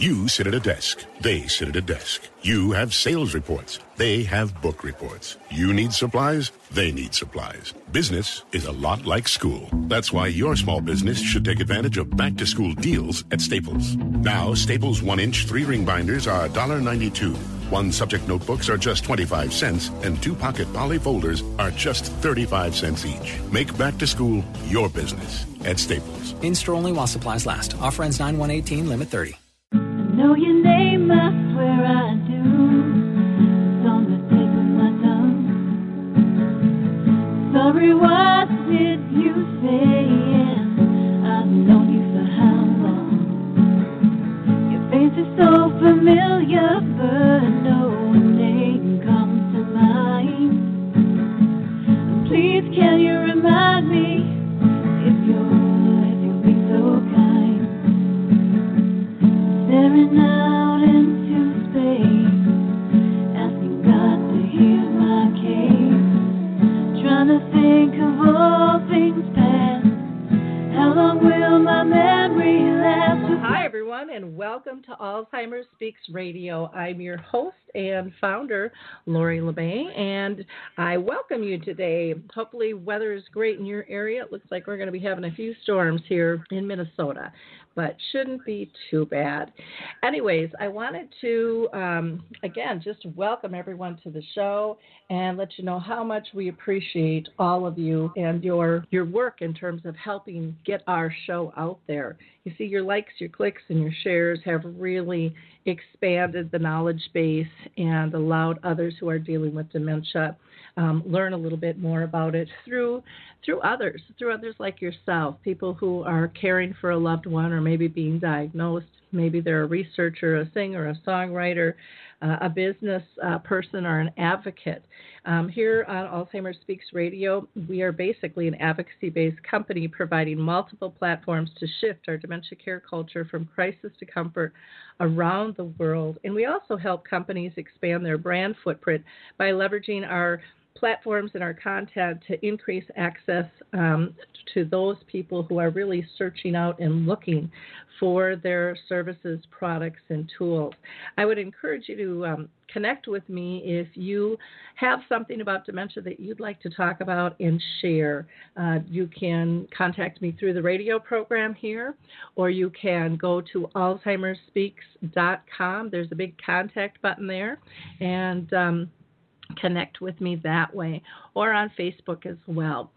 You sit at a desk. They sit at a desk. You have sales reports. They have book reports. You need supplies. They need supplies. Business is a lot like school. That's why your small business should take advantage of back to school deals at Staples. Now, Staples one inch three ring binders are $1.92. One subject notebooks are just 25 cents, and two pocket poly folders are just 35 cents each. Make back to school your business at Staples. In store only while supplies last. Offer ends 9 118, limit 30. Know your founder, Lori La Bey, and I welcome you today. Hopefully, weather is great in your area. It looks like we're going to be having a few storms here in Minnesota, but shouldn't be too bad. Anyways, I wanted to, um, again, just welcome everyone to the show and let you know how much we appreciate all of you and your your work in terms of helping get our show out there. You see, your likes, your clicks, and your shares have really expanded the knowledge base and allowed others who are dealing with dementia um, learn a little bit more about it through through others, through others like yourself, people who are caring for a loved one or maybe being diagnosed. Maybe they're a researcher, a singer, a songwriter, uh, a business uh, person, or an advocate. Um, here on Alzheimer's Speaks Radio, we are basically an advocacy based company providing multiple platforms to shift our dementia care culture from crisis to comfort around the world. And we also help companies expand their brand footprint by leveraging our platforms and our content to increase access um, to those people who are really searching out and looking for their services, products, and tools. I would encourage you to um, connect with me if you have something about dementia that you'd like to talk about and share. Uh, you can contact me through the radio program here, or you can go to alzheimersspeaks.com. There's a big contact button there, and um, connect with me that way or on Facebook as well.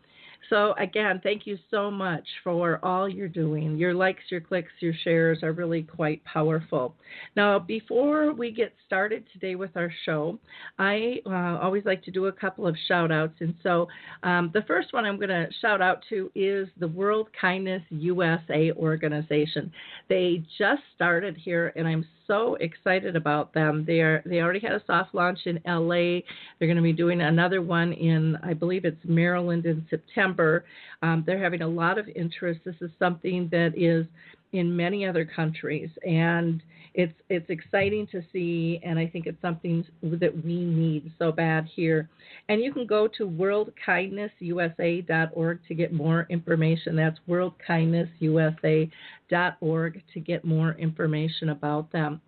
So, again, thank you so much for all you're doing. Your likes, your clicks, your shares are really quite powerful. Now, before we get started today with our show, I uh, always like to do a couple of shout outs. And so, um, the first one I'm going to shout out to is the World Kindness USA organization. They just started here, and I'm so excited about them. They are they already had a soft launch in LA. They're going to be doing another one in I believe it's Maryland in September. Um, they're having a lot of interest. This is something that is in many other countries and it's it's exciting to see and I think it's something that we need so bad here. And you can go to worldkindnessusa.org to get more information. That's worldkindnessusa.org to get more information about them.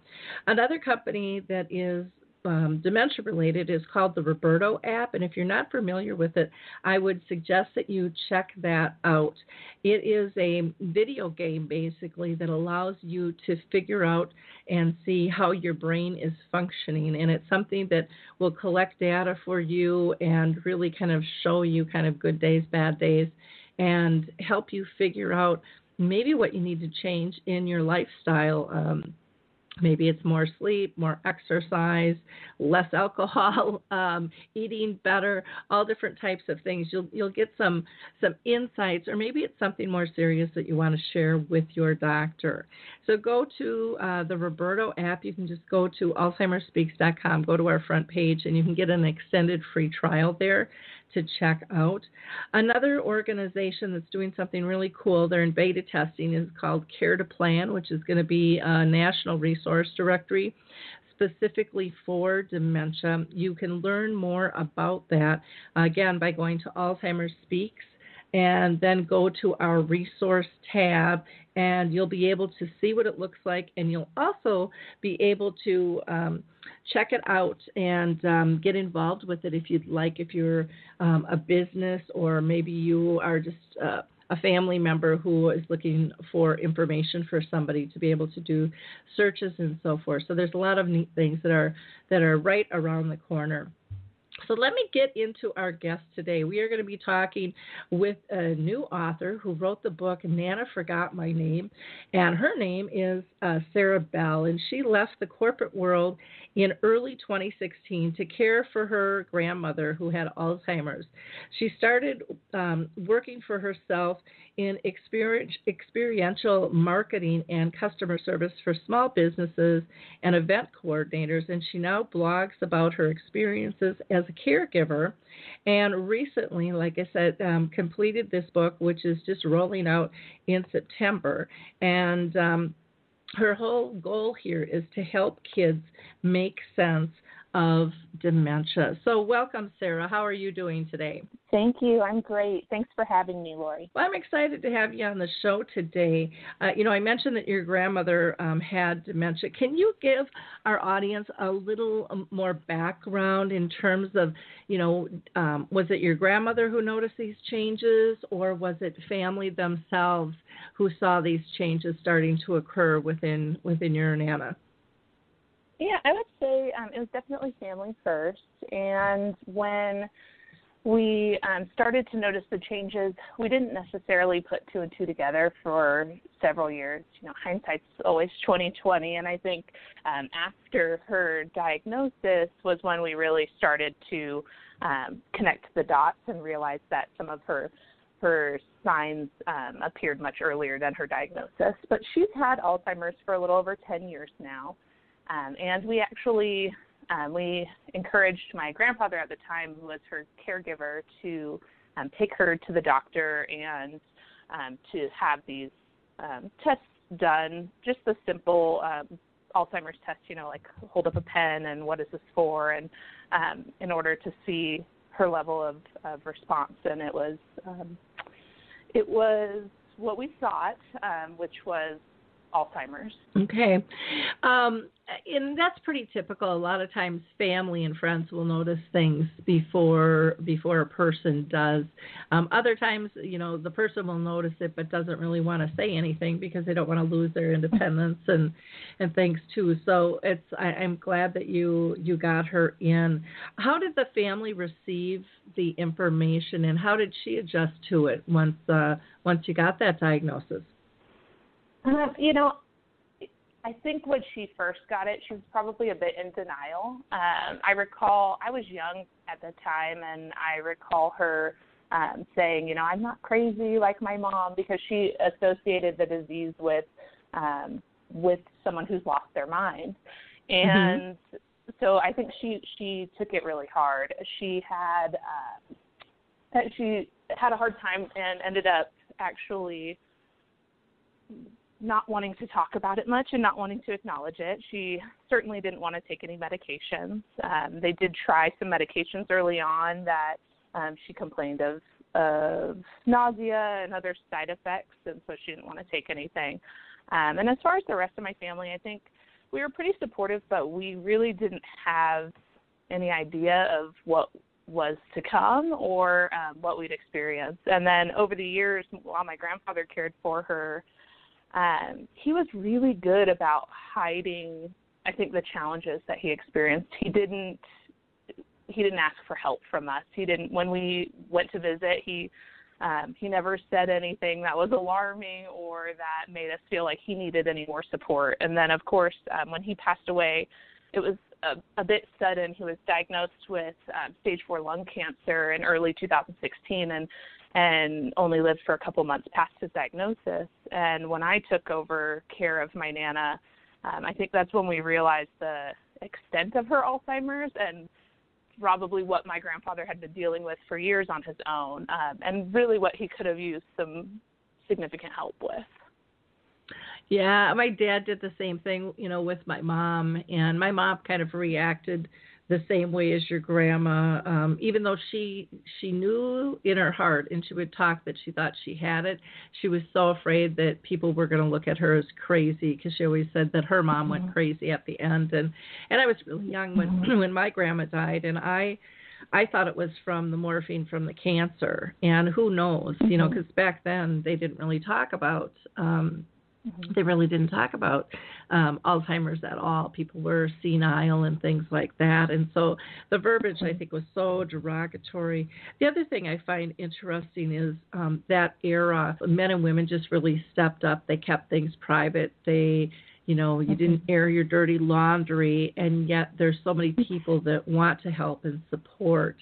Another company that is um, dementia related is called the Roberto app. And if you're not familiar with it, I would suggest that you check that out. It is a video game basically that allows you to figure out and see how your brain is functioning. And it's something that will collect data for you and really kind of show you kind of good days, bad days, and help you figure out maybe what you need to change in your lifestyle. Um, Maybe it's more sleep, more exercise, less alcohol, um, eating better, all different types of things. You'll you'll get some some insights, or maybe it's something more serious that you want to share with your doctor. So go to uh, the Roberto app. You can just go to AlzheimerSpeaks.com, go to our front page, and you can get an extended free trial there to check out. Another organization that's doing something really cool, they're in beta testing, is called Care to Plan, which is going to be a national resource directory specifically for dementia. You can learn more about that again by going to Alzheimer's Speaks and then go to our resource tab and you'll be able to see what it looks like, and you'll also be able to um, check it out and um, get involved with it if you'd like. If you're um, a business or maybe you are just uh, a family member who is looking for information for somebody to be able to do searches and so forth. So there's a lot of neat things that are that are right around the corner. So let me get into our guest today. We are going to be talking with a new author who wrote the book Nana Forgot My Name, and her name is uh, Sara Bell, and she left the corporate world in early 2016 to care for her grandmother who had Alzheimer's. She started um, working for herself in experiential marketing and customer service for small businesses and event coordinators, and she now blogs about her experiences as a caregiver. And recently, like I said, um, completed this book, which is just rolling out in September. And um, her whole goal here is to help kids make sense of dementia. So, welcome, Sara. How are you doing today? Thank you. I'm great. Thanks for having me, Lori. Well, I'm excited to have you on the show today. Uh, you know, I mentioned that your grandmother um, had dementia. Can you give our audience a little um, more background in terms of, you know, um, was it your grandmother who noticed these changes, or was it family themselves who saw these changes starting to occur within within your nana? Yeah, I would say um, it was definitely family first. And when we um, started to notice the changes, we didn't necessarily put two and two together for several years. You know, hindsight's always twenty twenty, and I think um, after her diagnosis was when we really started to um, connect the dots and realize that some of her her signs um, appeared much earlier than her diagnosis. But she's had Alzheimer's for a little over ten years now. Um, and we actually um, we encouraged my grandfather at the time, who was her caregiver, to um, take her to the doctor and um, to have these um, tests done. Just the simple um, Alzheimer's test, you know, like hold up a pen and what is this for, and um, in order to see her level of, of response. And it was um, it was what we thought, um, which was Alzheimer's. Okay. Um, and that's pretty typical. A lot of times family and friends will notice things before before a person does. Um, other times, you know, the person will notice it but doesn't really want to say anything because they don't want to lose their independence and and things too. So it's I, I'm glad that you you got her in. How did the family receive the information and how did she adjust to it once uh, once you got that diagnosis? Uh, you know, I think when she first got it, she was probably a bit in denial. Um, I recall I was young at the time, and I recall her um, saying, "You know, I'm not crazy like my mom," because she associated the disease with um, with someone who's lost their mind, mm-hmm. and mm-hmm. so I think she she took it really hard. She had uh, she had a hard time and ended up actually not wanting to talk about it much and not wanting to acknowledge it. She certainly didn't want to take any medications. Um, they did try some medications early on that um, she complained of of nausea and other side effects, and so she didn't want to take anything. Um, and as far as the rest of my family, I think we were pretty supportive, but we really didn't have any idea of what was to come or um, what we'd experience. And then over the years, while my grandfather cared for her, um, he was really good about hiding I think the challenges that he experienced. He didn't he didn't ask for help from us. He didn't when we went to visit, he um, he never said anything that was alarming or that made us feel like he needed any more support. And then, of course, um, when he passed away, it was a, a bit sudden. He was diagnosed with um, stage four lung cancer in early 2016, and and only lived for a couple months past his diagnosis. And when I took over care of my nana, um, I think that's when we realized the extent of her Alzheimer's and probably what my grandfather had been dealing with for years on his own, um, and really what he could have used some significant help with. Yeah, my dad did the same thing, you know, with my mom, and my mom kind of reacted the same way as your grandma. Um, even though she she knew in her heart, and she would talk that she thought she had it, she was so afraid that people were going to look at her as crazy because she always said that her mom mm-hmm. went crazy at the end. And and I was really young when mm-hmm. when my grandma died, and I. I thought it was from the morphine from the cancer, and who knows, you know, because mm-hmm. back then they didn't really talk about um, Mm-hmm. They really didn't talk about um, Alzheimer's at all. People were senile and things like that. And so the verbiage, I think, was so derogatory. The other thing I find interesting is um, that era, men and women just really stepped up. They kept things private. They you know you didn't mm-hmm. air your dirty laundry and yet there's so many people that want to help and support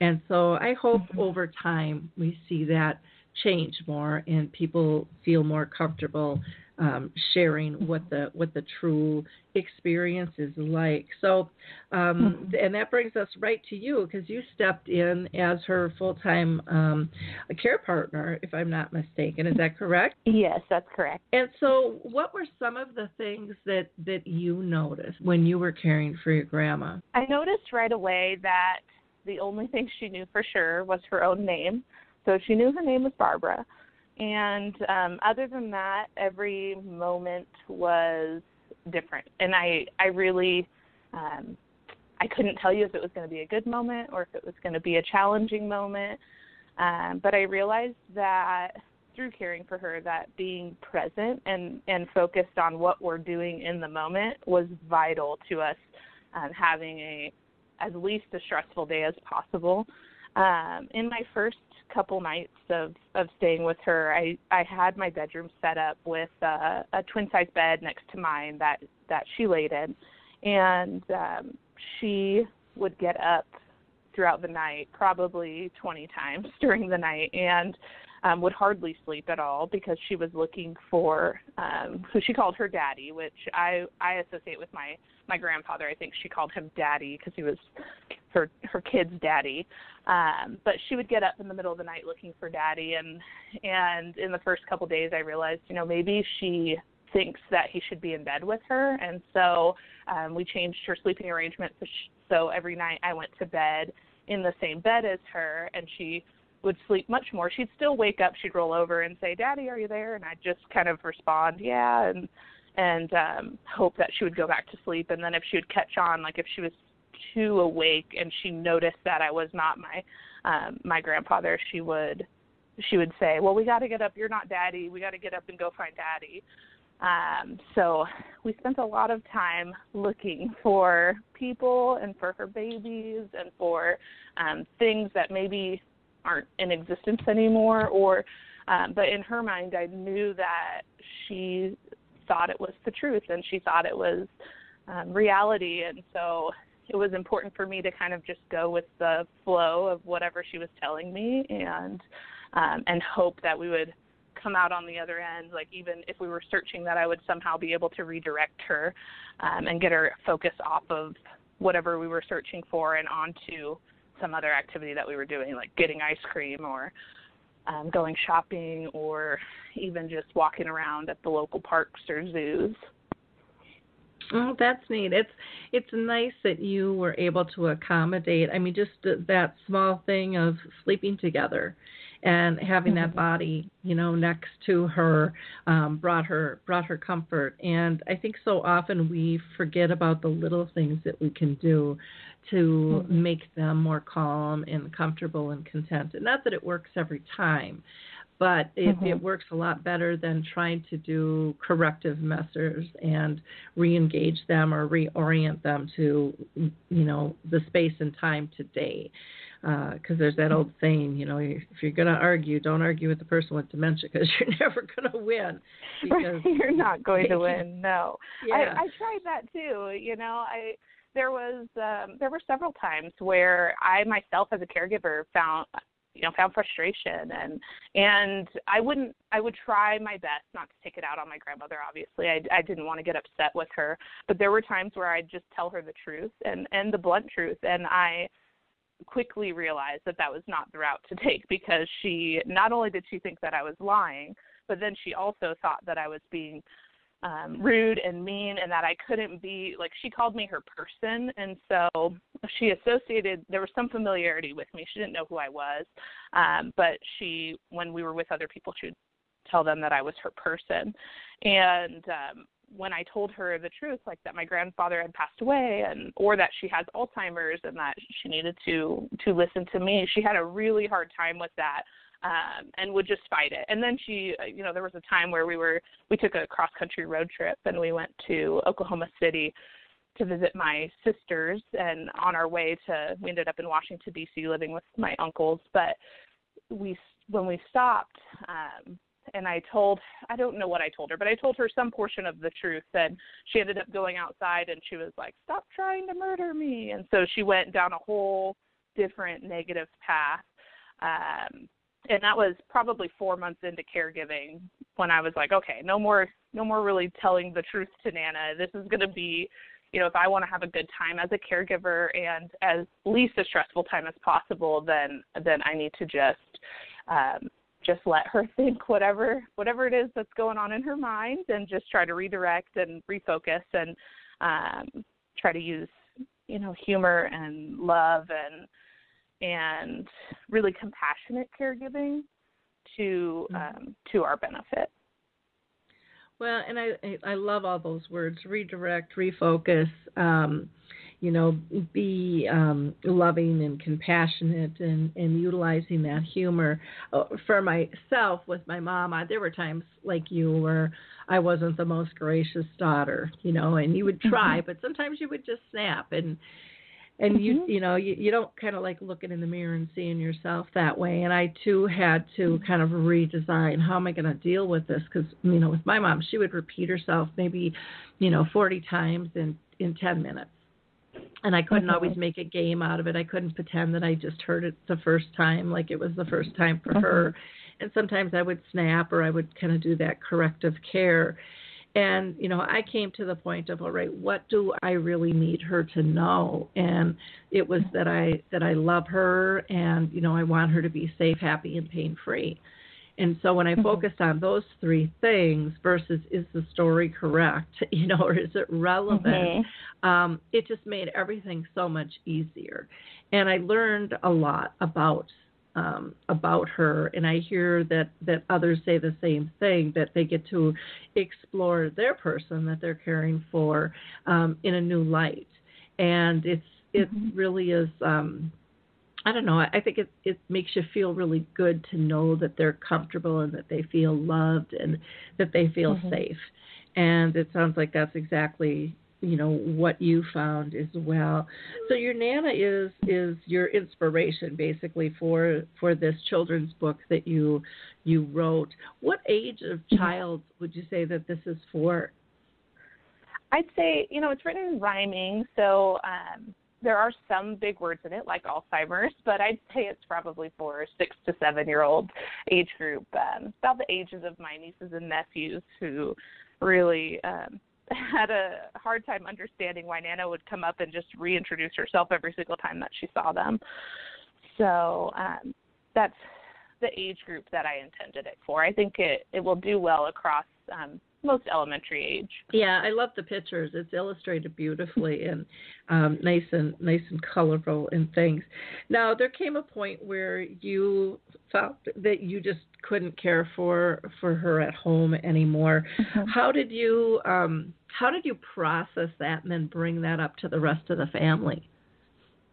and so i hope mm-hmm. over time we see that change more and people feel more comfortable um, sharing what the what the true experience is like. So, um, mm-hmm. and that brings us right to you because you stepped in as her full time um, care partner, if I'm not mistaken. Is that correct? Yes, that's correct. And so, what were some of the things that that you noticed when you were caring for your grandma? I noticed right away that the only thing she knew for sure was her own name. So she knew her name was Barbara and um, other than that, every moment was different. And I, I really, um, I couldn't tell you if it was going to be a good moment or if it was going to be a challenging moment. Um, but I realized that through caring for her, that being present and and focused on what we're doing in the moment was vital to us um, having a as least a stressful day as possible. Um, in my first couple nights of of staying with her, I I had my bedroom set up with uh, a twin size bed next to mine that that she laid in, and um, she would get up throughout the night, probably 20 times during the night, and um, would hardly sleep at all because she was looking for um, who she called her daddy, which I I associate with my my grandfather. I think she called him daddy because he was her her kid's daddy. Um, but she would get up in the middle of the night looking for daddy, and and in the first couple days, I realized, you know, maybe she thinks that he should be in bed with her, and so um, we changed her sleeping arrangement. So, she, so every night I went to bed in the same bed as her, and she would sleep much more. She'd still wake up, she'd roll over and say, "Daddy, are you there?" And I'd just kind of respond, "Yeah," and and um hope that she would go back to sleep. And then if she would catch on, like if she was too awake and she noticed that I was not my um my grandfather, she would she would say, "Well, we got to get up. You're not daddy. We got to get up and go find daddy." Um, so we spent a lot of time looking for people and for her babies and for um, things that maybe aren't in existence anymore or um, but in her mind i knew that she thought it was the truth and she thought it was um, reality and so it was important for me to kind of just go with the flow of whatever she was telling me and um, and hope that we would come out on the other end. Like even if we were searching that i would somehow be able to redirect her um, and get her focus off of whatever we were searching for and onto some other activity that we were doing, like getting ice cream or um, going shopping or even just walking around at the local parks or zoos. Oh, that's neat. It's it's nice that you were able to accommodate. I mean, just that small thing of sleeping together and having that mm-hmm. body you know next to her um, brought her brought her comfort and i think so often we forget about the little things that we can do to mm-hmm. make them more calm and comfortable and content and not that it works every time but it, mm-hmm. it works a lot better than trying to do corrective measures and re-engage them or reorient them to you know the space and time today because uh, there's that old saying, you know, if you're going to argue, don't argue with the person with dementia because you're never going to win. Because you're not going to win. No, yeah. I, I tried that too. You know, I there was um, there were several times where I myself as a caregiver found you know found frustration and and I wouldn't I would try my best not to take it out on my grandmother obviously. I I didn't want to get upset with her. But there were times where I'd just tell her the truth and and the blunt truth. And I quickly realized that that was not the route to take because she not only did she think that I was lying, but then she also thought that I was being um rude and mean and that I couldn't be like she called me her person and so she associated there was some familiarity with me. She didn't know who I was, um, but she when we were with other people, she would tell them that I was her person. And um, when I told her the truth, like that my grandfather had passed away, and or that she has Alzheimer's and that she needed to to listen to me, she had a really hard time with that. Um, and would just fight it. And then she, uh, you know, there was a time where we were, we took a cross country road trip and we went to Oklahoma City to visit my sisters. And on our way to we ended up in Washington DC living with my uncles. But we when we stopped um and I told I don't know what I told her but I told her some portion of the truth. And she ended up going outside and she was like stop trying to murder me. And so she went down a whole different negative path um and that was probably 4 months into caregiving when I was like okay no more no more really telling the truth to Nana. This is going to be you know, if I want to have a good time as a caregiver and as least a stressful time as possible, then then I need to just um, just let her think whatever whatever it is that's going on in her mind, and just try to redirect and refocus and um, try to use you know humor and love and and really compassionate caregiving to mm-hmm. um, to our benefit. Well, and I I love all those words: redirect, refocus. Um, you know, be um, loving and compassionate, and and utilizing that humor. Uh, for myself, with my mom, I, there were times like you where I wasn't the most gracious daughter. You know, and you would try, mm-hmm. but sometimes you would just snap and and mm-hmm. you you know you, you don't kind of like looking in the mirror and seeing yourself that way and i too had to kind of redesign how am i going to deal with this because you know with my mom she would repeat herself maybe you know 40 times in in 10 minutes and i couldn't mm-hmm. always make a game out of it i couldn't pretend that i just heard it the first time like it was the first time for mm-hmm. her and sometimes i would snap or i would kind of do that corrective care and you know i came to the point of all right what do i really need her to know? And it was that i that i love her and you know i want her to be safe happy and pain free and so when i mm-hmm. focused on those three things versus is the story correct? You know or is it relevant? Mm-hmm. um, it just made everything so much easier. And i learned a lot about um, about her, and I hear that that others say the same thing that they get to explore their person that they're caring for um, in a new light, and it's it mm-hmm. really is. Um, I don't know. I think it it makes you feel really good to know that they're comfortable and that they feel loved and that they feel mm-hmm. safe. And it sounds like that's exactly you know what you found as well. So your nana is is your inspiration basically for for this children's book that you you wrote. What age of mm-hmm. child would you say that this is for? I'd say you know it's written in rhyming so um there are some big words in it like alzheimer's but i'd say it's probably for six to seven year old age group. Um about the ages of my nieces and nephews who really um had a hard time understanding why Nana would come up and just reintroduce herself every single time that she saw them. So um, that's the age group that I intended it for. I think it it will do well across um, most elementary age. Yeah, I love the pictures. It's illustrated beautifully and um, nice and nice and colorful and things. Now there came a point where you felt that you just couldn't care for for her at home anymore. Mm-hmm. How did you um, how did you process that and then bring that up to the rest of the family?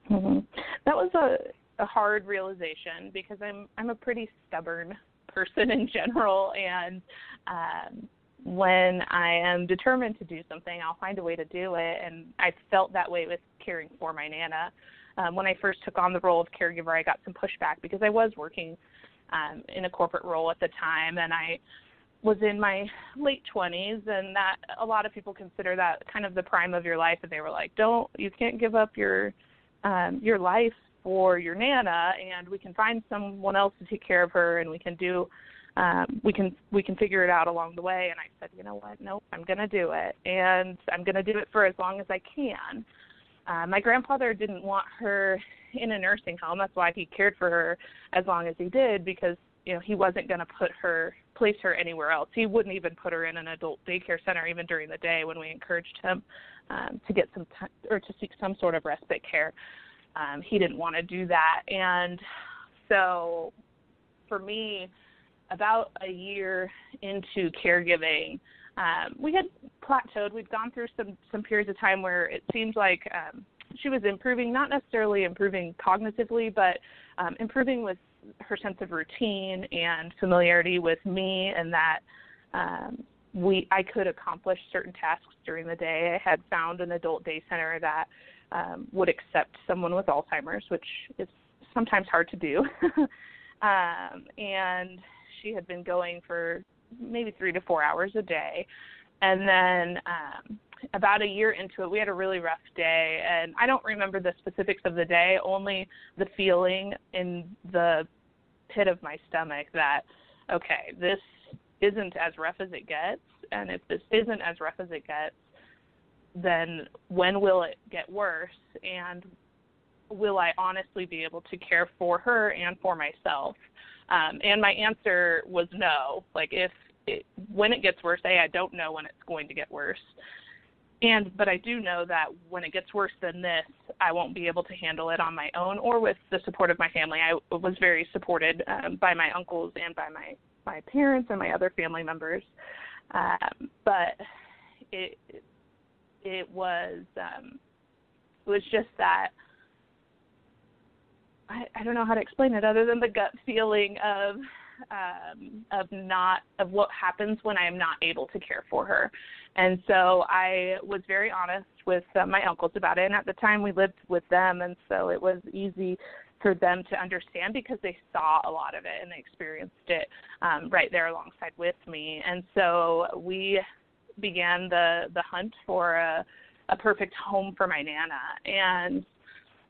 Mm-hmm. That was a, a hard realization because I'm I'm a pretty stubborn person in general and um when I am determined to do something, I'll find a way to do it. And I felt that way with caring for my Nana. Um, when I first took on the role of caregiver, I got some pushback because I was working um, in a corporate role at the time, and I was in my late 20s, and that a lot of people consider that kind of the prime of your life. And they were like, "Don't you can't give up your um, your life for your Nana, and we can find someone else to take care of her, and we can do." Um, we can we can figure it out along the way. And I said, you know what? Nope, I'm going to do it, and I'm going to do it for as long as I can. Uh, my grandfather didn't want her in a nursing home. That's why he cared for her as long as he did, because you know he wasn't going to put her place her anywhere else. He wouldn't even put her in an adult daycare center even during the day when we encouraged him um, to get some or to seek some sort of respite care. Um, he didn't want to do that, and so for me, about a year into caregiving, um, we had plateaued. We'd gone through some some periods of time where it seemed like um, she was improving, not necessarily improving cognitively, but um, improving with her sense of routine and familiarity with me, and that um, we I could accomplish certain tasks during the day. I had found an adult day center that um, would accept someone with Alzheimer's, which is sometimes hard to do. um, and she had been going for maybe three to four hours a day, and then um, about a year into it, we had a really rough day, and I don't remember the specifics of the day, only the feeling in the pit of my stomach that okay, this isn't as rough as it gets, and if this isn't as rough as it gets, then when will it get worse? And will I honestly be able to care for her and for myself? Um, and my answer was no. Like if it, when it gets worse, a I don't know when it's going to get worse, and but I do know that when it gets worse than this, I won't be able to handle it on my own or with the support of my family. I was very supported um, by my uncles and by my my parents and my other family members, um, but it it was um, it was just that I, I don't know how to explain it other than the gut feeling of um, of not of what happens when I am not able to care for her. And so I was very honest with uh, my uncles about it. And at the time, we lived with them, and so it was easy for them to understand because they saw a lot of it and they experienced it um, right there alongside with me. And so we began the the hunt for a a perfect home for my nana and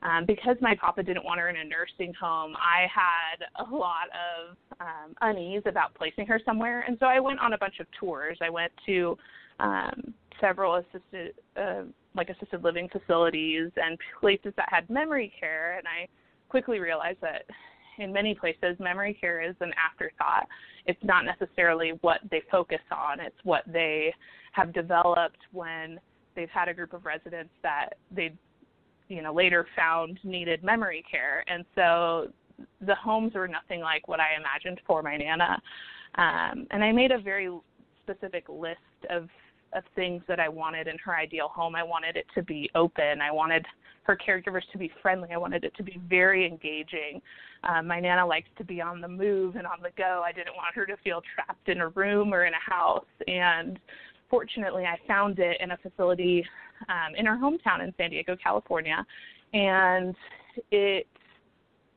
um, because my papa didn't want her in a nursing home, I had a lot of um, unease about placing her somewhere, and so I went on a bunch of tours. I went to um, several assisted, uh, like assisted living facilities and places that had memory care, and I quickly realized that in many places memory care is an afterthought. It's not necessarily what they focus on; it's what they have developed when they've had a group of residents that they you know later found needed memory care. And so the homes were nothing like what i imagined for my nana. Um, and i made a very specific list of of things that i wanted in her ideal home. I wanted it to be open. I wanted her caregivers to be friendly. I wanted it to be very engaging. Um, my nana likes to be on the move and on the go. I didn't want her to feel trapped in a room or in a house. And fortunately, I found it in a facility um, in our hometown in San Diego, California, and it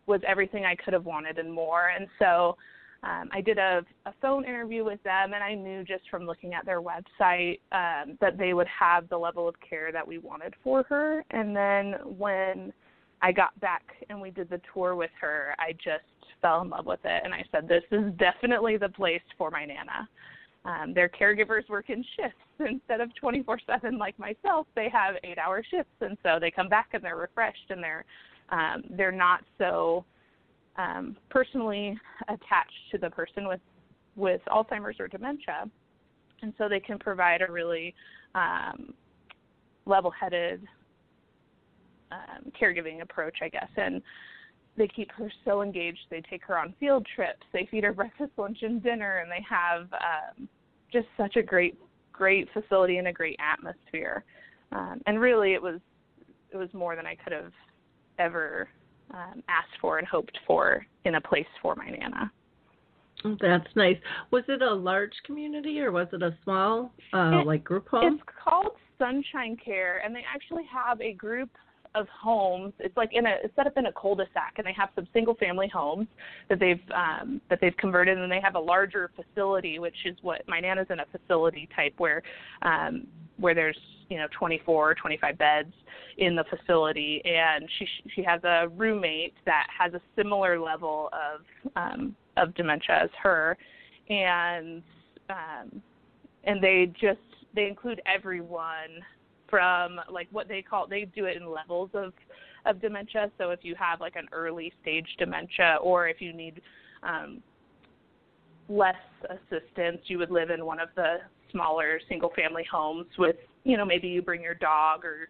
was everything I could have wanted and more. And so um, I did a, a phone interview with them, and I knew just from looking at their website um, that they would have the level of care that we wanted for her. And then when I got back and we did the tour with her, I just fell in love with it, and I said, "This is definitely the place for my nana." Um, their caregivers work in shifts instead of 24/7 like myself. They have eight-hour shifts, and so they come back and they're refreshed and they're um, they're not so um, personally attached to the person with with Alzheimer's or dementia, and so they can provide a really um, level-headed um, caregiving approach, I guess, and they keep her so engaged. They take her on field trips. They feed her breakfast, lunch, and dinner, and they have um, just such a great, great facility and a great atmosphere. Um, and really, it was it was more than I could have ever um, asked for and hoped for in a place for my nana. That's nice. Was it a large community or was it a small, uh, it, like group home? It's called Sunshine Care, and they actually have a group of homes. It's like in a it's set up in a cul-de-sac, and they have some single-family homes that they've um, that they've converted, and they have a larger facility, which is what my nana's in a facility type where um, where there's you know 24 or 25 beds in the facility, and she she has a roommate that has a similar level of um, of dementia as her, and um, and they just they include everyone from like what they call they do it in levels of of dementia. So if you have like an early stage dementia, or if you need um, less assistance, you would live in one of the smaller single family homes with you know maybe you bring your dog or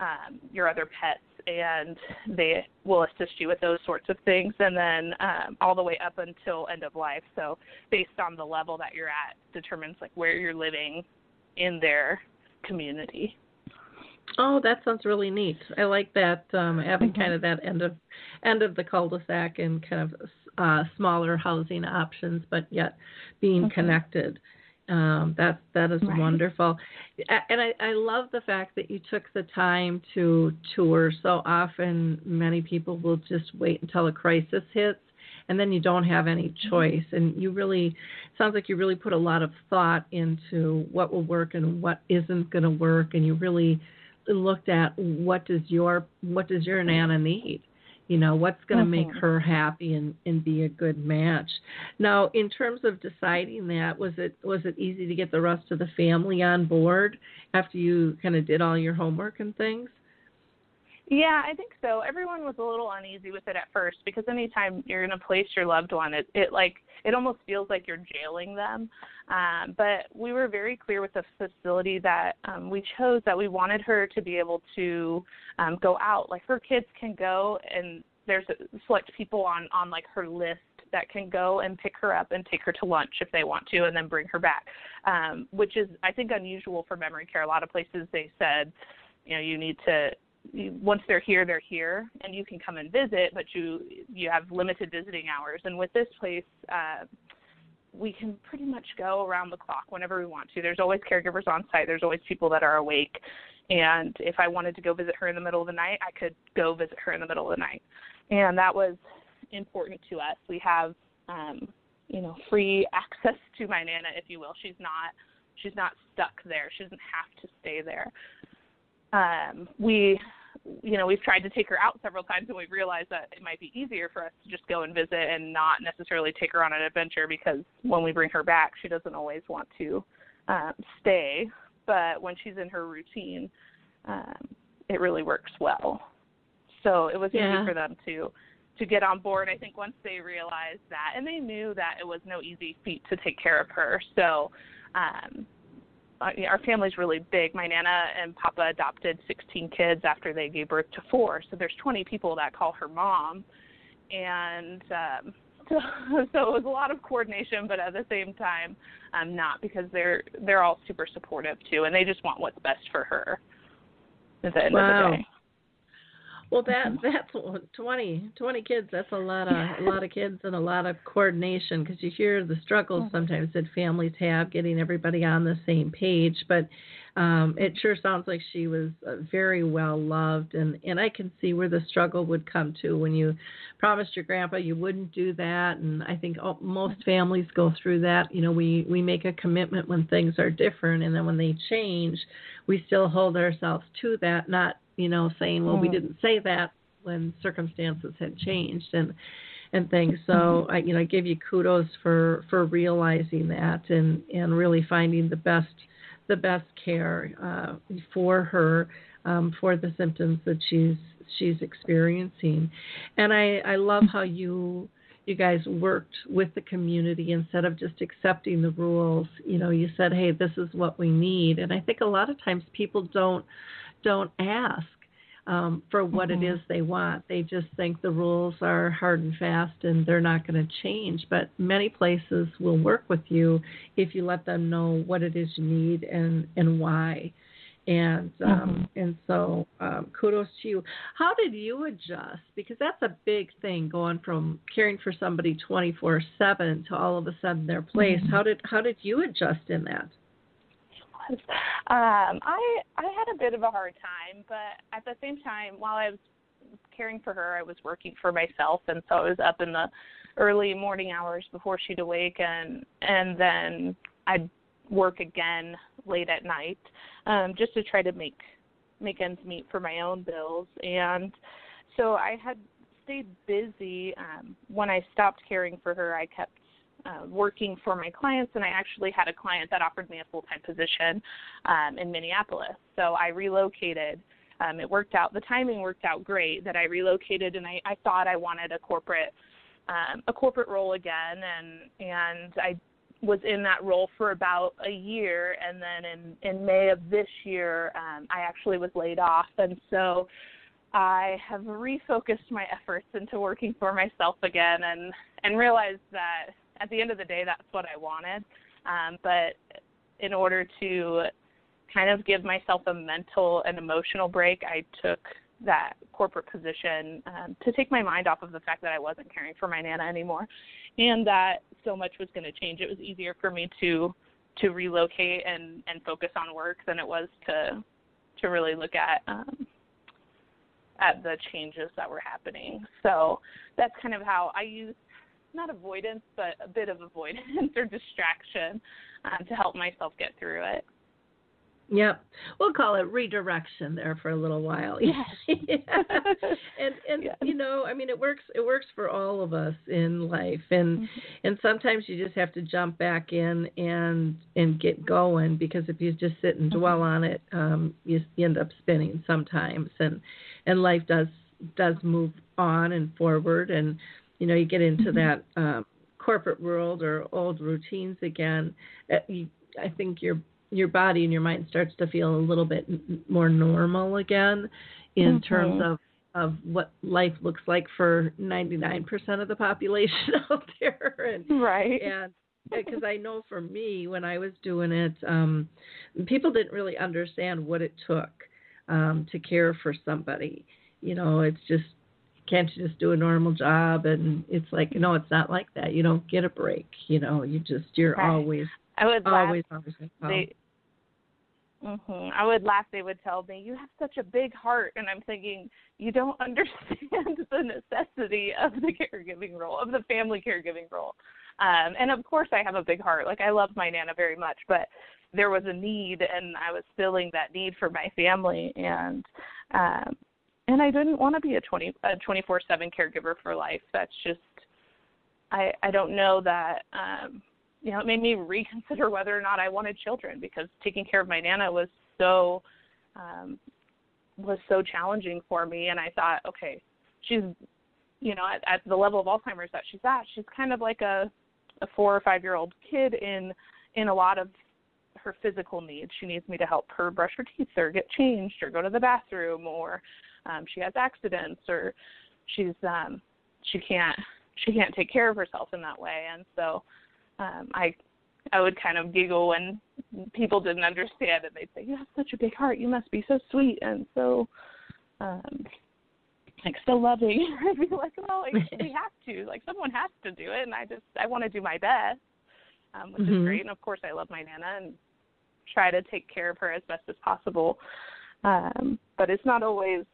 um, your other pets and they will assist you with those sorts of things. And then um, all the way up until end of life. So based on the level that you're at determines like where you're living in their community Oh, that sounds really neat. I like that um, having Mm-hmm. kind of that end of end of the cul-de-sac and kind of uh, smaller housing options, but yet being Mhm. connected. Um, that that is Right. wonderful, and I, I love the fact that you took the time to tour. So often, many people will just wait until a crisis hits, and then you don't have any choice. And you really sounds like you really put a lot of thought into what will work and what isn't going to work, and you really looked at what does your what does your nana need? You know what's going to make Mhm. her happy and and be a good match? Now in terms of deciding that was it was it easy to get the rest of the family on board after you kind of did all your homework and things Yeah, I think so. Everyone was a little uneasy with it at first because anytime you're going to place your loved one, it it like it almost feels like you're jailing them. Um, but we were very clear with the facility that um, we chose that we wanted her to be able to um, go out. Like her kids can go, and there's select people on on like her list that can go and pick her up and take her to lunch if they want to, and then bring her back. Um, which is I think unusual for memory care. A lot of places they said, you know, you need to once they're here, they're here, and you can come and visit, but you you have limited visiting hours. And with this place, uh, we can pretty much go around the clock whenever we want to. There's always caregivers on site. There's always people that are awake. And if I wanted to go visit her in the middle of the night, I could go visit her in the middle of the night. And that was important to us. We have, um, you know, free access to my nana, if you will. She's not she's not stuck there. She doesn't have to stay there um, we you know we've tried to take her out several times and we've realized that it might be easier for us to just go and visit and not necessarily take her on an adventure because when we bring her back she doesn't always want to um, stay. But when she's in her routine um, it really works well. So it was Yeah. easy for them to to get on board. I think once they realized that and they knew that it was no easy feat to take care of her. So um our family's really big. My nana and papa adopted 16 kids after they gave birth to four, so there's 20 people that call her mom, and um, so, so it was a lot of coordination, but at the same time, um, not because they're they're all super supportive too, and they just want what's best for her. At the end Wow. of the day. Well that that's 20 20 kids that's a lot of a lot of kids and a lot of coordination because you hear the struggles sometimes that families have getting everybody on the same page but um it sure sounds like she was uh, very well loved and and I can see where the struggle would come to when you promised your grandpa you wouldn't do that and I think oh, most families go through that you know we we make a commitment when things are different and then when they change we still hold ourselves to that not you know saying well we Mhm. didn't say that when circumstances had changed and and things so I you know I give you kudos for for realizing that and and really finding the best the best care uh, for her um, for the symptoms that she's she's experiencing. And I, I love how you you guys worked with the community instead of just accepting the rules. You know, you said, "Hey, this is what we need." And I think a lot of times people don't don't ask um, for what Mhm. it is they want. They just think the rules are hard and fast and they're not going to change. But many places will work with you if you let them know what it is you need and and why. And um, and so um, kudos to you. How did you adjust? Because that's a big thing going from caring for somebody 24/7 to all of a sudden their place. How did how did you adjust in that? Was. Um, I I had a bit of a hard time, but at the same time, while I was caring for her, I was working for myself, and so I was up in the early morning hours before she'd awake, and and then I'd work again late at night, um, just to try to make make ends meet for my own bills, and so I had stayed busy. Um, when I stopped caring for her, I kept uh, working for my clients, and I actually had a client that offered me a full time position um, in Minneapolis. So I relocated. Um, it worked out. The timing worked out great that I relocated, and I, I thought I wanted a corporate um, a corporate role again, and and I was in that role for about a year, and then in in May of this year, um, I actually was laid off, and so I have refocused my efforts into working for myself again, and and realized that at the end of the day, that's what I wanted. Um, but in order to kind of give myself a mental and emotional break, I took that corporate position um, to take my mind off of the fact that I wasn't caring for my nana anymore, and that so much was going to change. It was easier for me to to relocate and and focus on work than it was to to really look at um, at the changes that were happening. So that's kind of how I use not avoidance, but a bit of avoidance or distraction um, to help myself get through it. Yep, we'll call it redirection there for a little while. Yes. yeah. And and you know, I mean, it works. It works for all of us in life, and Mm-hmm. and sometimes you just have to jump back in and and get going because if you just sit and dwell on it, um, you, you end up spinning sometimes, and and life does does move on and forward, and you know, you get into that um, corporate world or old routines again. Uh, you, I think your your body and your mind starts to feel a little bit more normal again in terms Mhm. of of what life looks like for 99% of the population out there and Right. and because I know for me when I was doing it um people didn't really understand what it took um to care for somebody you know it's just can't you just do a normal job and it's like no it's not like that you don't get a break you know you just you're Right. always I would laugh. always always involved. They, hmm I would laugh. They would tell me, "You have such a big heart," and I'm thinking, "You don't understand the necessity of the caregiving role, of the family caregiving role." Um, and of course, I have a big heart. Like I love my nana very much, but there was a need, and I was filling that need for my family, and um, and I didn't want to be a twenty a twenty four seven caregiver for life. That's just I I don't know that. um you know, it made me reconsider whether or not I wanted children because taking care of my nana was so um was so challenging for me and I thought, okay, she's you know, at, at the level of Alzheimer's that she's at, she's kind of like a a four or five year old kid in in a lot of her physical needs. She needs me to help her brush her teeth or get changed or go to the bathroom or um she has accidents or she's um she can't she can't take care of herself in that way and so um I I would kind of giggle when people didn't understand and They'd say, "You have such a big heart. You must be so sweet and so, um, like so loving." I'd be like, "Well, like, we have to. Like, someone has to do it." And I just, I want to do my best, um, which Mhm. is great. And of course, I love my nana and try to take care of her as best as possible. Um, but it's not always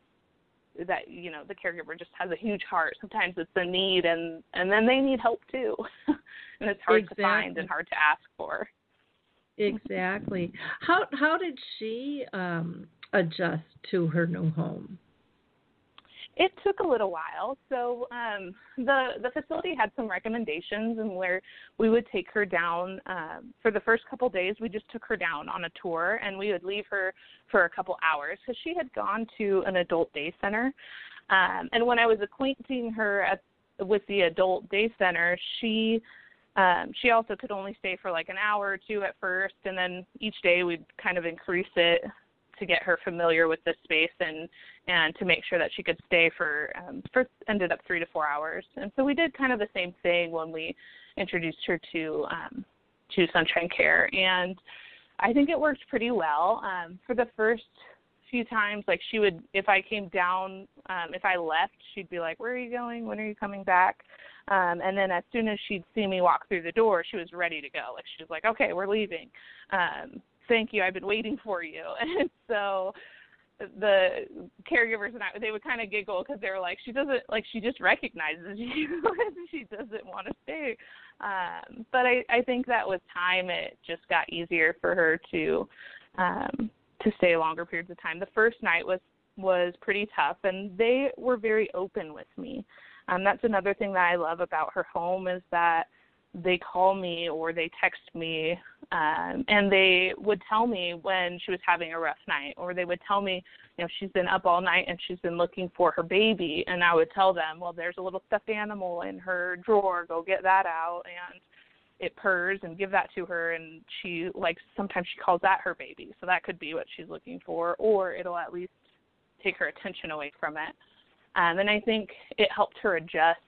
that you know the caregiver just has a huge heart. Sometimes it's a need, and and then they need help too, and it's hard to find and hard to ask for. Exactly. How how did she um adjust to her new home? It took a little while. So um, the the facility had some recommendations, and where we would take her down um, for the first couple days. We just took her down on a tour, and we would leave her for a couple hours because she had gone to an adult day center. Um, and when I was acquainting her at with the adult day center, she um, she also could only stay for like an hour or two at first, and then each day we'd kind of increase it to get her familiar with the space and and to make sure that she could stay for um, for ended up three to four hours. And so we did kind of the same thing when we introduced her to um, to Sunshine Care, and I think it worked pretty well. Um, for the first few times, like she would, if I came down, um, if I left, she'd be like, "Where are you going? When are you coming back?" Um, and then as soon as she'd see me walk through the door, she was ready to go. Like she was like, "Okay, we're leaving." Um, thank you. I've been waiting for you. And so the caregivers and I, they would kind of giggle because they were like, she doesn't like she just recognizes you and she doesn't want to stay. Um, but I, I think that with time, it just got easier for her to um, to stay longer periods of time. The first night was was pretty tough, and they were very open with me. Um, that's another thing that I love about her home is that they call me or they text me um and they would tell me when she was having a rough night or they would tell me you know she's been up all night and she's been looking for her baby and I would tell them well there's a little stuffed animal in her drawer go get that out and it purrs and give that to her and she like sometimes she calls that her baby so that could be what she's looking for or it'll at least take her attention away from it. Um, and i think it helped her adjust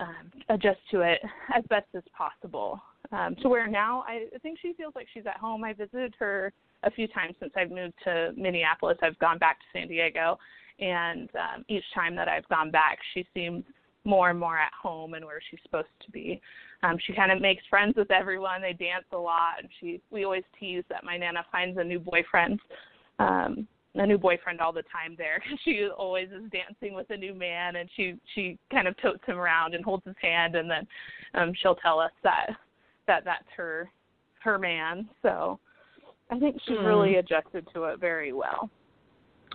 um, adjust to it as best as possible um, to where now I think she feels like she's at home. I visited her a few times since I've moved to Minneapolis. I've gone back to San Diego, and um, each time that I've gone back, she seems more and more at home and where she's supposed to be. Um, she kind of makes friends with everyone. They dance a lot, and she we always tease that my nana finds a new boyfriend. Um, a new boyfriend all the time there. she always is dancing with a new man and she she kind of totes him around and holds his hand and then um she'll tell us that that that's her her man. So I think she's mm. really adjusted to it very well.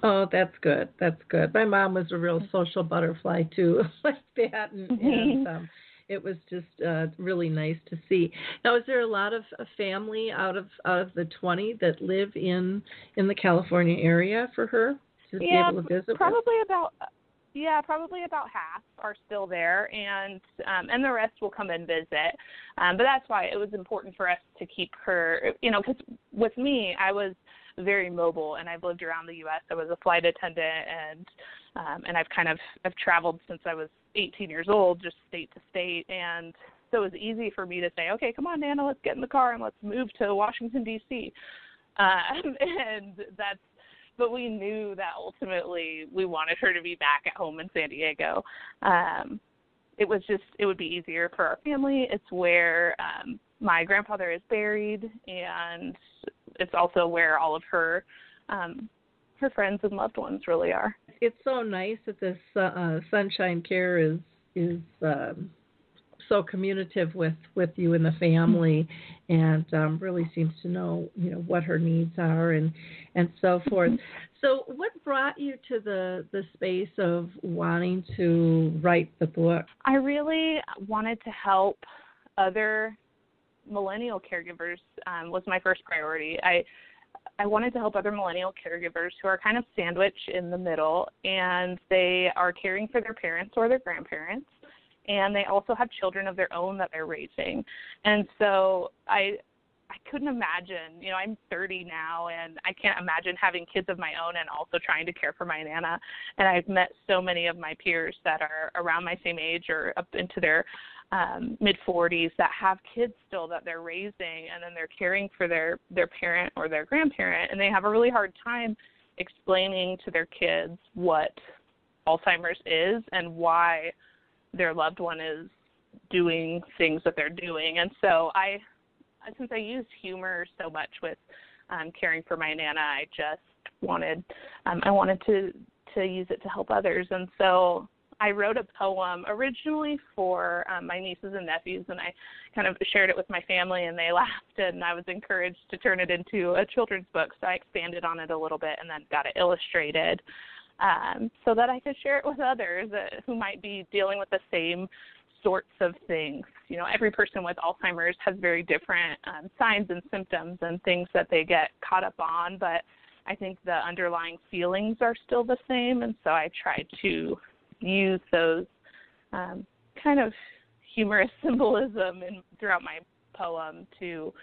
Oh, that's good. That's good. My mom was a real social butterfly too, like that, and, and um, it was just uh, really nice to see. Now, is there a lot of a family out of out of the twenty that live in in the California area for her to yeah, be able to visit? Probably with? about yeah, probably about half are still there, and um, and the rest will come and visit. Um, but that's why it was important for us to keep her, you know, because with me, I was very mobile, and I've lived around the U.S. I was a flight attendant, and um, and I've kind of I've traveled since I was 18 years old, just state to state, and so it was easy for me to say, okay, come on, Nana, let's get in the car and let's move to Washington D.C. Um, and that's but we knew that ultimately we wanted her to be back at home in San Diego. Um, it was just it would be easier for our family. It's where um, my grandfather is buried, and it's also where all of her um, her friends and loved ones really are. It's so nice that this uh, Sunshine Care is is um, so communicative with with you and the family, and um, really seems to know you know what her needs are and and so forth. So, what brought you to the the space of wanting to write the book? I really wanted to help other millennial caregivers. Um, was my first priority. I I wanted to help other millennial caregivers who are kind of sandwiched in the middle and they are caring for their parents or their grandparents and they also have children of their own that they're raising. And so I I couldn't imagine, you know, I'm 30 now and I can't imagine having kids of my own and also trying to care for my nana. And I've met so many of my peers that are around my same age or up into their um mid 40s that have kids still that they're raising and then they're caring for their their parent or their grandparent and they have a really hard time explaining to their kids what Alzheimer's is and why their loved one is doing things that they're doing. And so I, since I used humor so much with um, caring for my nana, I just wanted, um, I wanted to to use it to help others. And so I wrote a poem originally for um, my nieces and nephews, and I kind of shared it with my family, and they laughed, and I was encouraged to turn it into a children's book. So I expanded on it a little bit, and then got it illustrated um, so that I could share it with others uh, who might be dealing with the same sorts of things. You know, every person with Alzheimer's has very different um, signs and symptoms and things that they get caught up on, but I think the underlying feelings are still the same, and so I try to use those um, kind of humorous symbolism in, throughout my poem to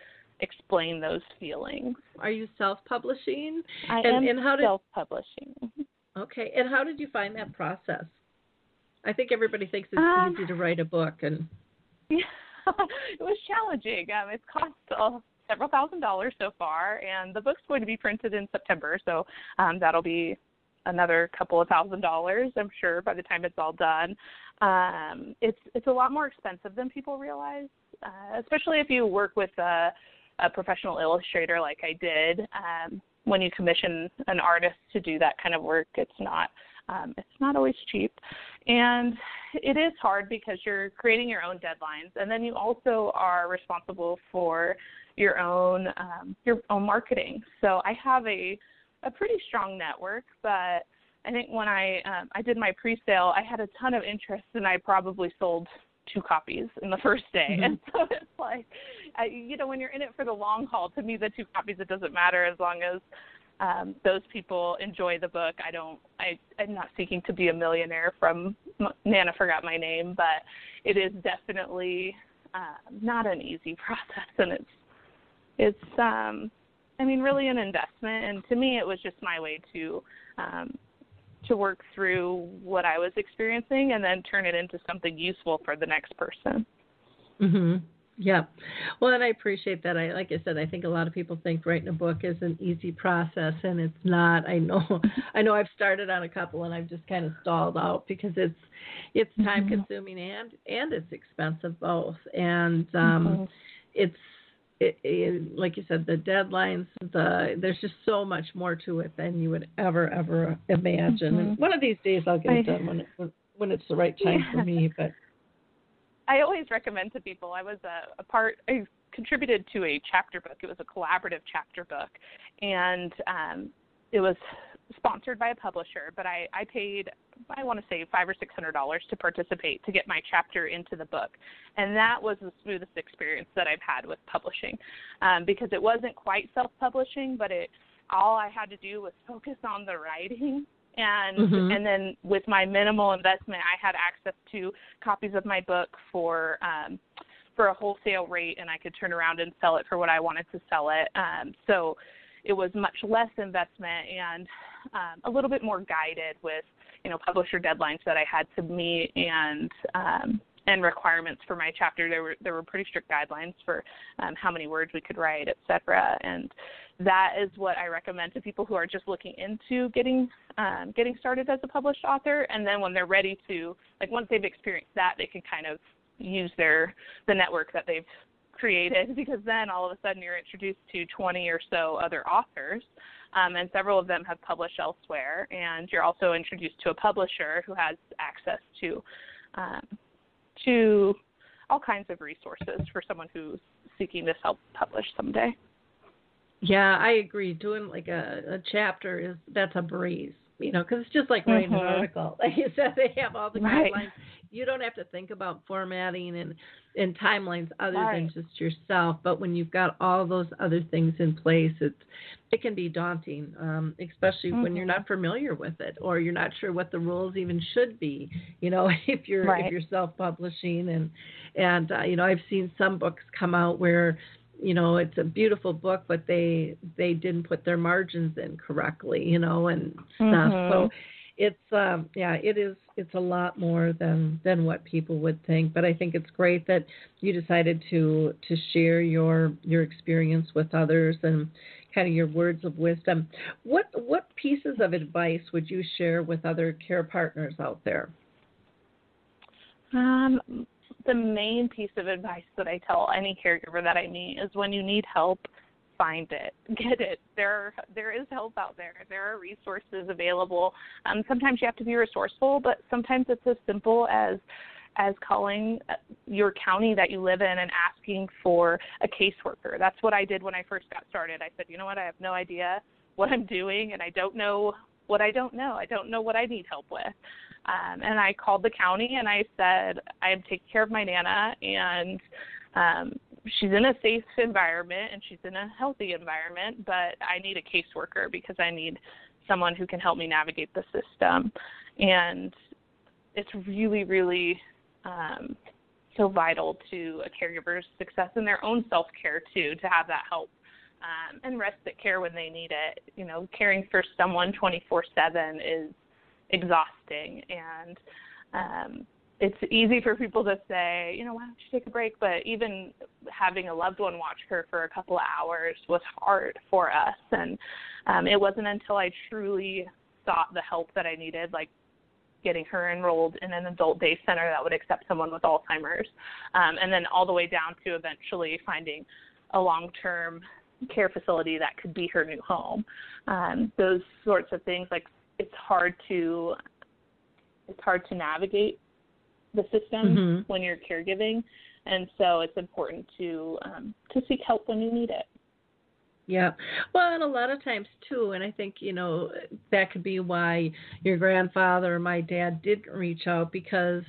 explain those feelings. Are you self-publishing? I and, am and how did, self-publishing. Okay, and how did you find that process? I think everybody thinks it's um, easy to write a book, and yeah, it was challenging. Um, it's cost uh, several thousand dollars so far, and the book's going to be printed in September, so um, that'll be another couple of thousand dollars, I'm sure, by the time it's all done. Um, it's it's a lot more expensive than people realize, uh, especially if you work with a, a professional illustrator like I did. Um, when you commission an artist to do that kind of work, it's not um, it's not always cheap, and it is hard because you're creating your own deadlines, and then you also are responsible for your own um, your own marketing. So I have a a pretty strong network, but I think when I um, I did my pre-sale, I had a ton of interest, and I probably sold two copies in the first day. Mm-hmm. And so it's like, I, you know, when you're in it for the long haul, to me, the two copies, it doesn't matter as long as um, those people enjoy the book. I don't, I, I'm not seeking to be a millionaire from Nana Forgot My Name, but it is definitely um, not an easy process, and it's it's um, I mean really an investment. And to me, it was just my way to um, to work through what I was experiencing and then turn it into something useful for the next person. Mhm. Yeah. Well, and I appreciate that. I like I said, I think a lot of people think writing a book is an easy process and it's not. I know I know I've started on a couple and I've just kind of stalled out because it's it's time consuming and and it's expensive both. And um Mhm. it's it, it, like you said, the deadlines, the there's just so much more to it than you would ever ever imagine. And one of these days I'll get it done when it, when, it's the right time for me. But I always recommend to people. I was a, a part. I contributed to a chapter book. It was a collaborative chapter book, and um, it was sponsored by a publisher. But I, I paid, I want to say five or six hundred dollars to participate to get my chapter into the book, and that was the smoothest experience that I've had with publishing, um, because it wasn't quite self-publishing, but it all I had to do was focus on the writing and Mhm. and then with my minimal investment I had access to copies of my book for um for a wholesale rate and I could turn around and sell it for what I wanted to sell it. Um so it was much less investment and um a little bit more guided with, you know, publisher deadlines that I had to meet and um and requirements for my chapter. There were there were pretty strict guidelines for um, how many words we could write, etc. And that is what I recommend to people who are just looking into getting um, getting started as a published author. And then when they're ready to, like once they've experienced that, they can kind of use their the network that they've created because then all of a sudden you're introduced to 20 or so other authors. Um, and several of them have published elsewhere, and you're also introduced to a publisher who has access to um, to all kinds of resources for someone who's seeking to self publish someday. Yeah, I agree. Doing like a, a chapter is that's a breeze, you know, because it's just like writing an Mhm. article. Like you said, they have all the Right. guidelines. You don't have to think about formatting and and timelines other than just yourself. But when you've got all those other things in place, it's it can be daunting, um, especially when you're Mhm. not familiar with it or you're not sure what the rules even should be. You know, if you're Right. if you're self-publishing and and uh, you know, I've seen some books come out where you know it's a beautiful book but they they didn't put their margins in correctly you know and stuff Mhm. so it's um yeah it is it's a lot more than than what people would think but i think it's great that you decided to to share your your experience with others and kind of your words of wisdom. What what pieces of advice would you share with other care partners out there? Um, the main piece of advice that I tell any caregiver that I meet is when you need help, find it, get it. There, there is help out there. There are resources available. Um, sometimes you have to be resourceful, but sometimes it's as simple as as calling your county that you live in and asking for a caseworker. That's what I did when I first got started. I said, you know what, I have no idea what I'm doing, and I don't know what I don't know. I don't know what I need help with. Um, and I called the county and I said, I'm taking care of my Nana and um, she's in a safe environment and she's in a healthy environment, but I need a caseworker because I need someone who can help me navigate the system. And it's really, really um, so vital to a caregiver's success and their own self care too, to have that help. Um, and respite care when they need it. You know, caring for someone 24 7 is exhausting and um it's easy for people to say, you know, why don't you take a break? But even having a loved one watch her for a couple of hours was hard for us. And um, it wasn't until I truly sought the help that I needed, like getting her enrolled in an adult day center that would accept someone with Alzheimer's, um, and then all the way down to eventually finding a long term care facility that could be her new home. Um, those sorts of things, like it's hard to it's hard to navigate the system Mhm. when you're caregiving, and so it's important to um, to seek help when you need it. Yeah. Well, and a lot of times too, and I think, you know, that could be why your grandfather or my dad didn't reach out because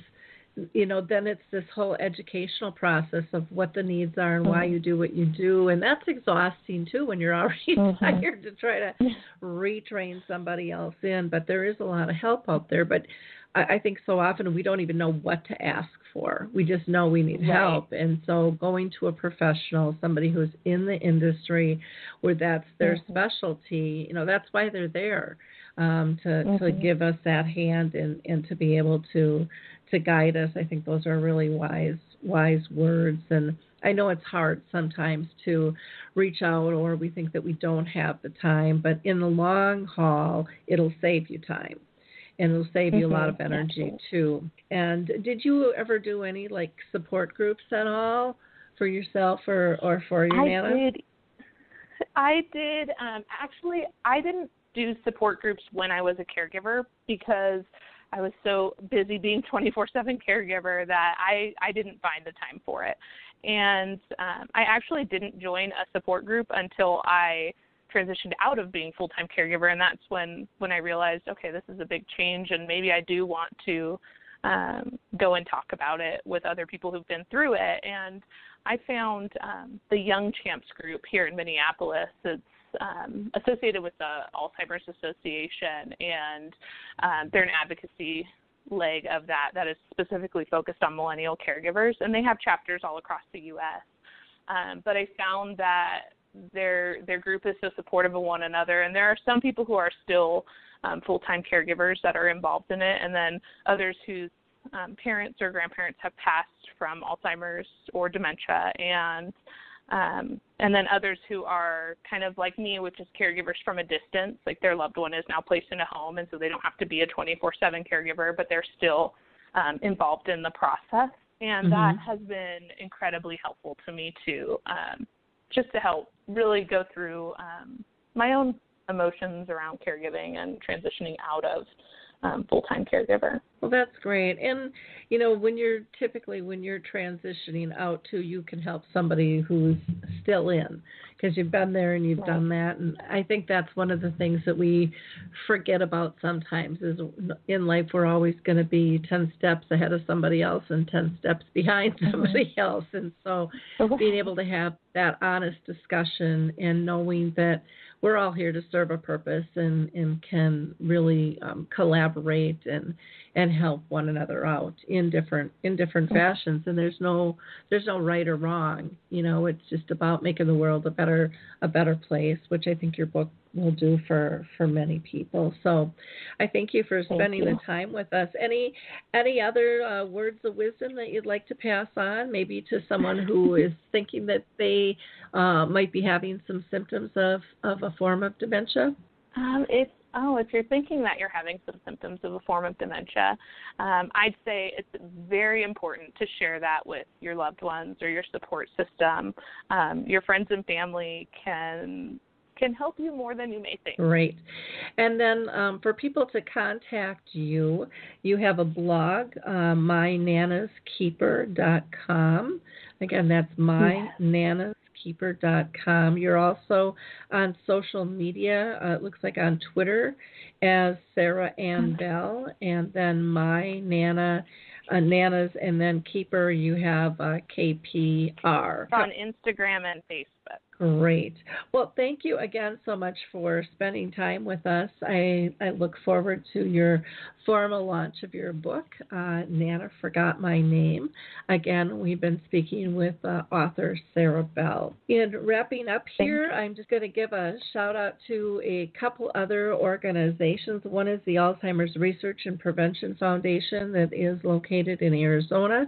you know, then it's this whole educational process of what the needs are and mm-hmm. why you do what you do, and that's exhausting too when you're already mm-hmm. tired to try to retrain somebody else in. But there is a lot of help out there. But I, I think so often we don't even know what to ask for. We just know we need right. help, and so going to a professional, somebody who's in the industry, where that's their mm-hmm. specialty, you know, that's why they're there um, to mm-hmm. to give us that hand and and to be able to to guide us. I think those are really wise wise words and I know it's hard sometimes to reach out or we think that we don't have the time, but in the long haul, it'll save you time and it'll save you mm-hmm. a lot mm-hmm. of energy too. And did you ever do any like support groups at all for yourself or or for your I nana? Did. I did. Um, actually, I didn't do support groups when I was a caregiver because I was so busy being 24/7 caregiver that I I didn't find the time for it. And um, I actually didn't join a support group until I transitioned out of being full-time caregiver and that's when when I realized okay this is a big change and maybe I do want to um, go and talk about it with other people who've been through it and I found um, the Young Champs group here in Minneapolis. It's um, associated with the Alzheimer's Association, and um, they're an advocacy leg of that that is specifically focused on millennial caregivers, and they have chapters all across the U.S. Um, but I found that their their group is so supportive of one another, and there are some people who are still um, full-time caregivers that are involved in it, and then others whose um, parents or grandparents have passed from Alzheimer's or dementia, and um, and then others who are kind of like me, which is caregivers from a distance, like their loved one is now placed in a home, and so they don't have to be a 24/7 caregiver, but they're still um, involved in the process, and mm-hmm. that has been incredibly helpful to me too, um, just to help really go through um, my own emotions around caregiving and transitioning out of um, full-time caregiver. Well, that's great. And you know, when you're typically when you're transitioning out to, you can help somebody who's still in because you've been there and you've right. done that. And I think that's one of the things that we forget about sometimes is in life we're always going to be ten steps ahead of somebody else and ten steps behind mm-hmm. somebody else. And so, being able to have that honest discussion and knowing that we're all here to serve a purpose and, and can really um, collaborate and and help one another out in different in different mm-hmm. fashions and there's no there's no right or wrong you know it's just about making the world a better a better place which i think your book will do for for many people so i thank you for spending you. the time with us any any other uh, words of wisdom that you'd like to pass on maybe to someone who is thinking that they uh, might be having some symptoms of of a form of dementia um, if oh, if you're thinking that you're having some symptoms of a form of dementia, um, I'd say it's very important to share that with your loved ones or your support system. Um, your friends and family can can help you more than you may think. Right. And then um, for people to contact you, you have a blog, uh, mynanaskeeper.com. Again, that's my keeper.com. You're also on social media, uh, it looks like on Twitter as Sara Ann mm-hmm. Bell, and then my Nana. Uh, Nanas and then Keeper, you have uh, KPR. On Instagram and Facebook. Great. Well, thank you again so much for spending time with us. I, I look forward to your formal launch of your book, uh, Nana Forgot My Name. Again, we've been speaking with uh, author Sara Bell. And wrapping up here, I'm just going to give a shout out to a couple other organizations. One is the Alzheimer's Research and Prevention Foundation that is located in Arizona,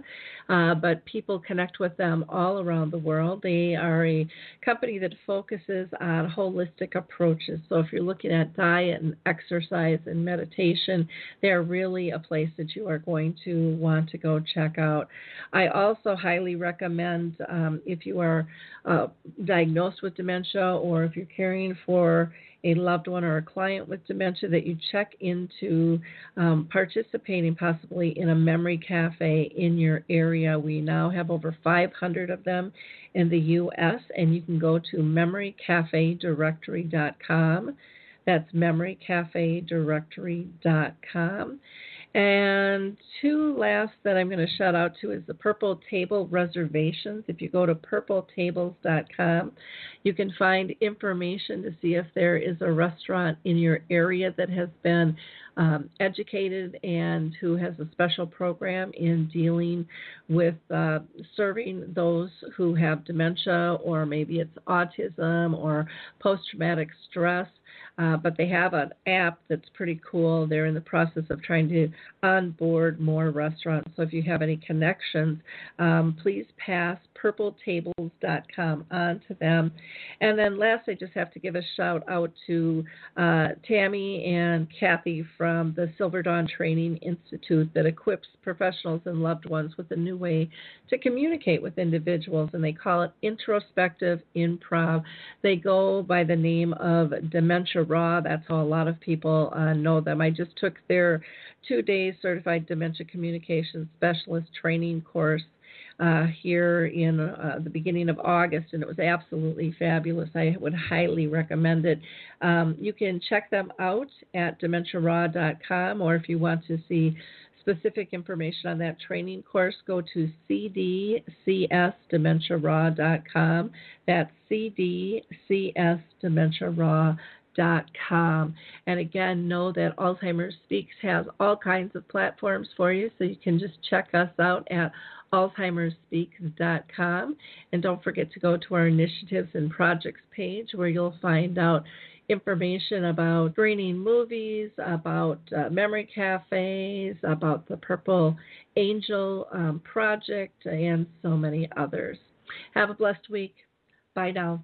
uh, but people connect with them all around the world. They are a company that focuses on holistic approaches. So if you're looking at diet and exercise and meditation, they're really a place that you are going to want to go check out. I also highly recommend um, if you are uh, diagnosed with dementia or if you're caring for a loved one or a client with dementia that you check into um, participating possibly in a memory cafe in your area. We now have over 500 of them in the U.S., and you can go to memorycafedirectory.com. That's memorycafedirectory.com. And two last that I'm going to shout out to is the Purple Table Reservations. If you go to purpletables.com, you can find information to see if there is a restaurant in your area that has been um, educated and who has a special program in dealing with uh, serving those who have dementia or maybe it's autism or post traumatic stress. Uh, but they have an app that's pretty cool. They're in the process of trying to onboard more restaurants. So if you have any connections, um, please pass purpletables.com on to them. And then last, I just have to give a shout out to uh, Tammy and Kathy from the Silver Dawn Training Institute that equips professionals and loved ones with a new way to communicate with individuals, and they call it introspective improv. They go by the name of Dementia Raw. That's how a lot of people uh, know them. I just took their two days certified dementia communication specialist training course uh, here in uh, the beginning of August, and it was absolutely fabulous. I would highly recommend it. Um, you can check them out at dementiaraw.com, or if you want to see specific information on that training course, go to cdcsdementiaraw.com. That's cdcsdementiaraw.com. And again, know that Alzheimer's Speaks has all kinds of platforms for you, so you can just check us out at alzheimersspeaks.com. And don't forget to go to our initiatives and projects page where you'll find out information about screening movies, about uh, memory cafes, about the Purple Angel um, Project, and so many others. Have a blessed week. Bye now.